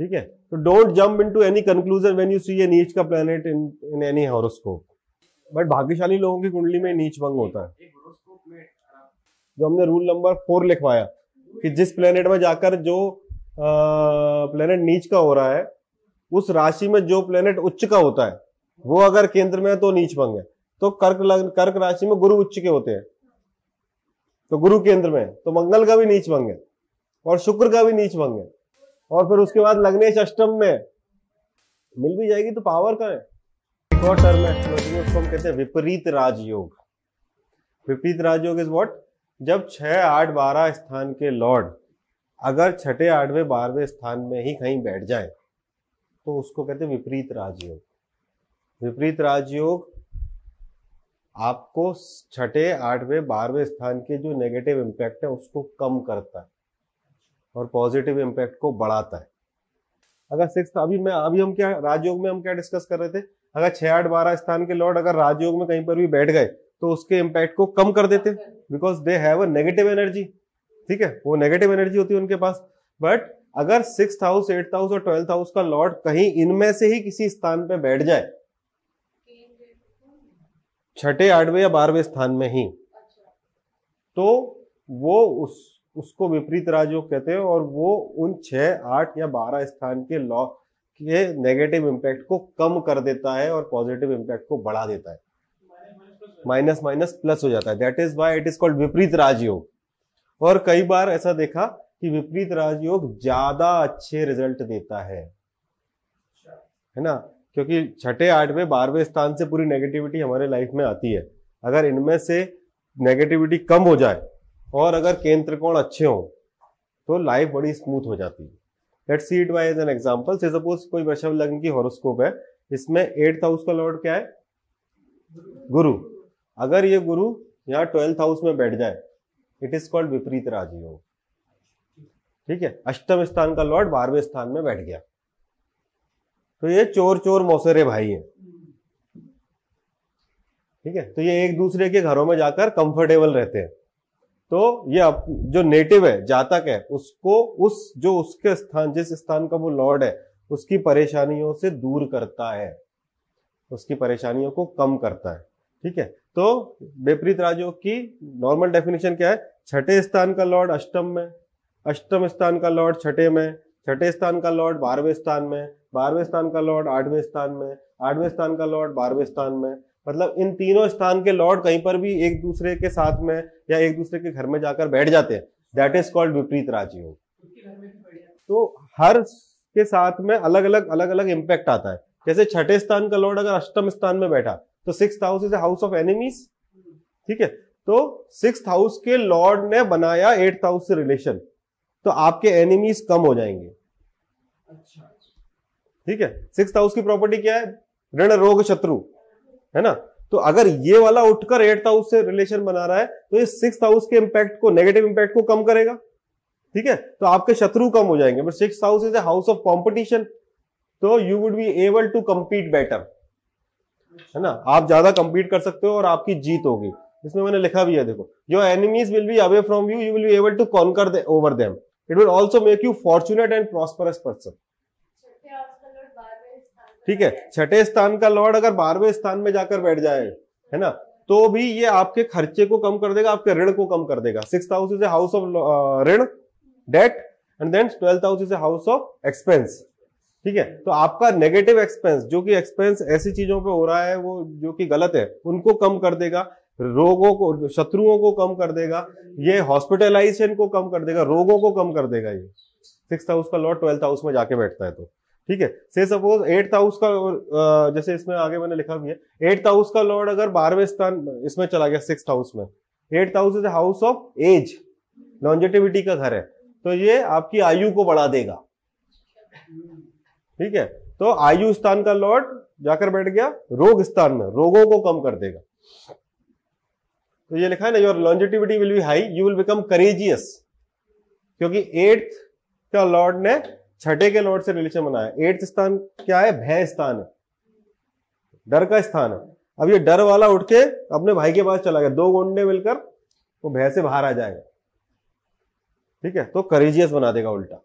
ठीक है? तो don't jump into any conclusion when you see a नीच का planet in in any horoscope but भाग्यशाली लोगों की कुंडली में नीच भंग होता है। जो हमने रूल नंबर फोर लिखवाया कि जिस प्लेनेट में जाकर जो प्लेनेट नीच का हो रहा है उस राशि में जो प्लेनेट उच्च का होता है वो अगर केंद्र में है तो नीच भंग है। तो कर्क कर्क राशि में गुरु उच्च के होते हैं। तो गुरु केंद्र में है तो मंगल का भी नीच भंग है और शुक्र का भी नीच भंग है। और फिर उसके बाद लग्नेश अष्टम में। मिल भी जाएगी तो पावर का है? एक और टर्म एस्ट्रोलॉजी में उसको हम कहते हैं विपरीत राजयोग। विपरीत राजयोग इज़ व्हाट जब छह, आठ, बारह स्थान के लॉर्ड अगर छठे, आठवें, बारहवें स्थान में ही कहीं बैठ जाए तो उसको कहते हैं विपरीत राजयोग। विपरीत राजयोग आपको छठे, आठवें, बारहवें स्थान के जो नेगेटिव इम्पैक्ट है, उसको कम करता है। और पॉजिटिव इम्पैक्ट को बढ़ाता है। अगर सिक्स अभी मैं, अभी हम क्या, राजयोग में हम क्या डिस्कस कर रहे थे? अगर छह, आठ, बारह स्थान के लॉर्ड अगर राजयोग में कहीं पर भी बैठ गए तो उसके इम्पैक्ट को कम कर देते because they have a negative energy ठीक है? वो नेगेटिव एनर्जी होती है उनके पास। बट अगर सिक्स हाउस एट हाउस और ट्वेल्थ हाउस का लॉर्ड कहीं इनमें से ही किसी स्थान पे बैठ जाए, छठे, आठवें या बारहवें स्थान में ही तो वो उस उसको विपरीत राजयोग कहते हैं और वो उन छह, आठ या बारह स्थान के लॉ के नेगेटिव इम्पैक्ट को कम कर देता है और पॉजिटिव इम्पैक्ट को बढ़ा देता है। माइनस माइनस प्लस हो जाता है। That is why it is called विपरीत राजयोग और कई बार ऐसा देखा कि विपरीत राजयोग ज़्यादा अच्छे रिज़ल्ट देता है। है ना? क्योंकि छठे आठवें बारहवें स्थान से पूरी नेगेटिविटी हमारे लाइफ में आती है। अगर इनमें से नेगेटिविटी कम हो जाए और अगर केंद्र कोण अच्छे हो तो लाइफ बड़ी स्मूथ हो जाती है। Let see it why as an example से सपोज़ कोई वृषभ लग्न की हॉरोस्कोप है, इसमें एट्थ हाउस का लॉर्ड क्या है? गुरु। अगर ये गुरु यहाँ ट्वेल्थ हाउस में बैठ जाए इट इज़ कॉल्ड विपरीत राजयोग ठीक है? अष्टम स्थान का लॉर्ड बारहवें स्थान में बैठ गया। तो ये चोर चोर मौसेरे भाई हैं। ठीक है? तो ये एक दूसरे के घरों में जाकर कंफर्टेबल रहते हैं। तो ये जो नेटिव है, जातक है, उसको, उस, जो उसके स्थान, जिस स्थान का वो लॉर्ड है, उसकी परेशानियों से दूर करता है। उसकी परेशानियों को कम करता है। ठीक है? तो विपरीत राजयोग की नॉर्मल डेफिनेशन क्या है? छठे स्थान का लॉर्ड अष्टम में, अष्टम स्थान का लॉर्ड छठे में, छठे स्थान का लॉर्ड बारहवें स्थान में, बारहवें स्थान का लॉर्ड आठवें स्थान में, आठवें स्थान का लॉर्ड बारहवें स्थान में मतलब इन तीनों स्थान के लॉर्ड कहीं पर भी एक दूसरे के साथ में या एक दूसरे के घर में जाकर बैठ जाते हैं। दैट इज़ कॉल्ड विपरीत राजयोग तो हर के साथ में अलग अलग अलग अलग इम्पैक्ट आता है। जैसे छठे स्थान का लॉर्ड अगर अष्टम स्थान में बैठा तो six house is house of enemies ठीक है? तो सिक्स हाउस के लॉर्ड ने बनाया एट हाउस से रिलेशन तो आपके एनिमीज कम हो जाएँगे। अच्छा ठीक है? सिक्स हाउस की प्रॉपर्टी क्या है? ऋण रोग शत्रु। है ना? तो अगर ये वाला उठकर एट हाउस से रिलेशन बना रहा है तो ये सिक्स हाउस के इंपैक्ट को नेगेटिव इंपैक्ट को कम करेगा। ठीक है? तो आपके शत्रु कम हो जाएँगे। But six house is a house of competition तो you would be able to compete better है ना? आप ज़्यादा कंपीट कर सकते हो और आपकी जीत होगी। इसमें मैंने लिखा भी है, देखो। Your enemies will be away from you you will be able to conquer over them it will also make you fortunate and prosperous person ठीक है? छठे स्थान का लॉर्ड अगर बारहवें स्थान में जाकर बैठ जाए, है ना? तो भी ये आपके खर्चे को कम कर देगा, आपके ऋण को कम कर देगा। Six house is a house of ऋण debt and then twelfth house is a house of expense ठीक है? तो आपका नेगेटिव एक्सपेंस जो कि एक्सपेंस ऐसी चीज़ों पे हो रहा है, वो जो कि गलत है, उनको कम कर देगा, रोगों को, शत्रुओं को कम कर देगा, ये हॉस्पिटलाइजेशन को कम कर देगा, रोगों को कम कर देगा ये। सिक्स हाउस का लॉर्ड ट्वेल्थ हाउस में जाके बैठता है तो। ठीक है? से सपोज़ एट हाउस का जैसे इसमें आगे मैंने लिखा भी है एट हाउस का लॉर्ड अगर बारहवें स्थान इसमें चला गया सिक्स हाउस में eight house is house of age longevity का घर है तो ये आपकी आयु को बढ़ा देगा। ठीक है? तो आयु स्थान का लॉर्ड जाकर बैठ गया, रोग स्थान में, रोगों को कम कर देगा। तो ये लिखा है ना your longevity will be high you will become courageous क्योंकि एट्थ का लॉर्ड ने छठे के लॉर्ड से रिलेशन बनाया एट्थ स्थान क्या है? भय स्थान है। डर का स्थान है। अब ये डर वाला उठ के अपने भाई के पास चला गया। दो गोंडे मिलकर वो भय से बाहर आ जाएगा। ठीक है? तो करेजियस बना देगा उल्टा।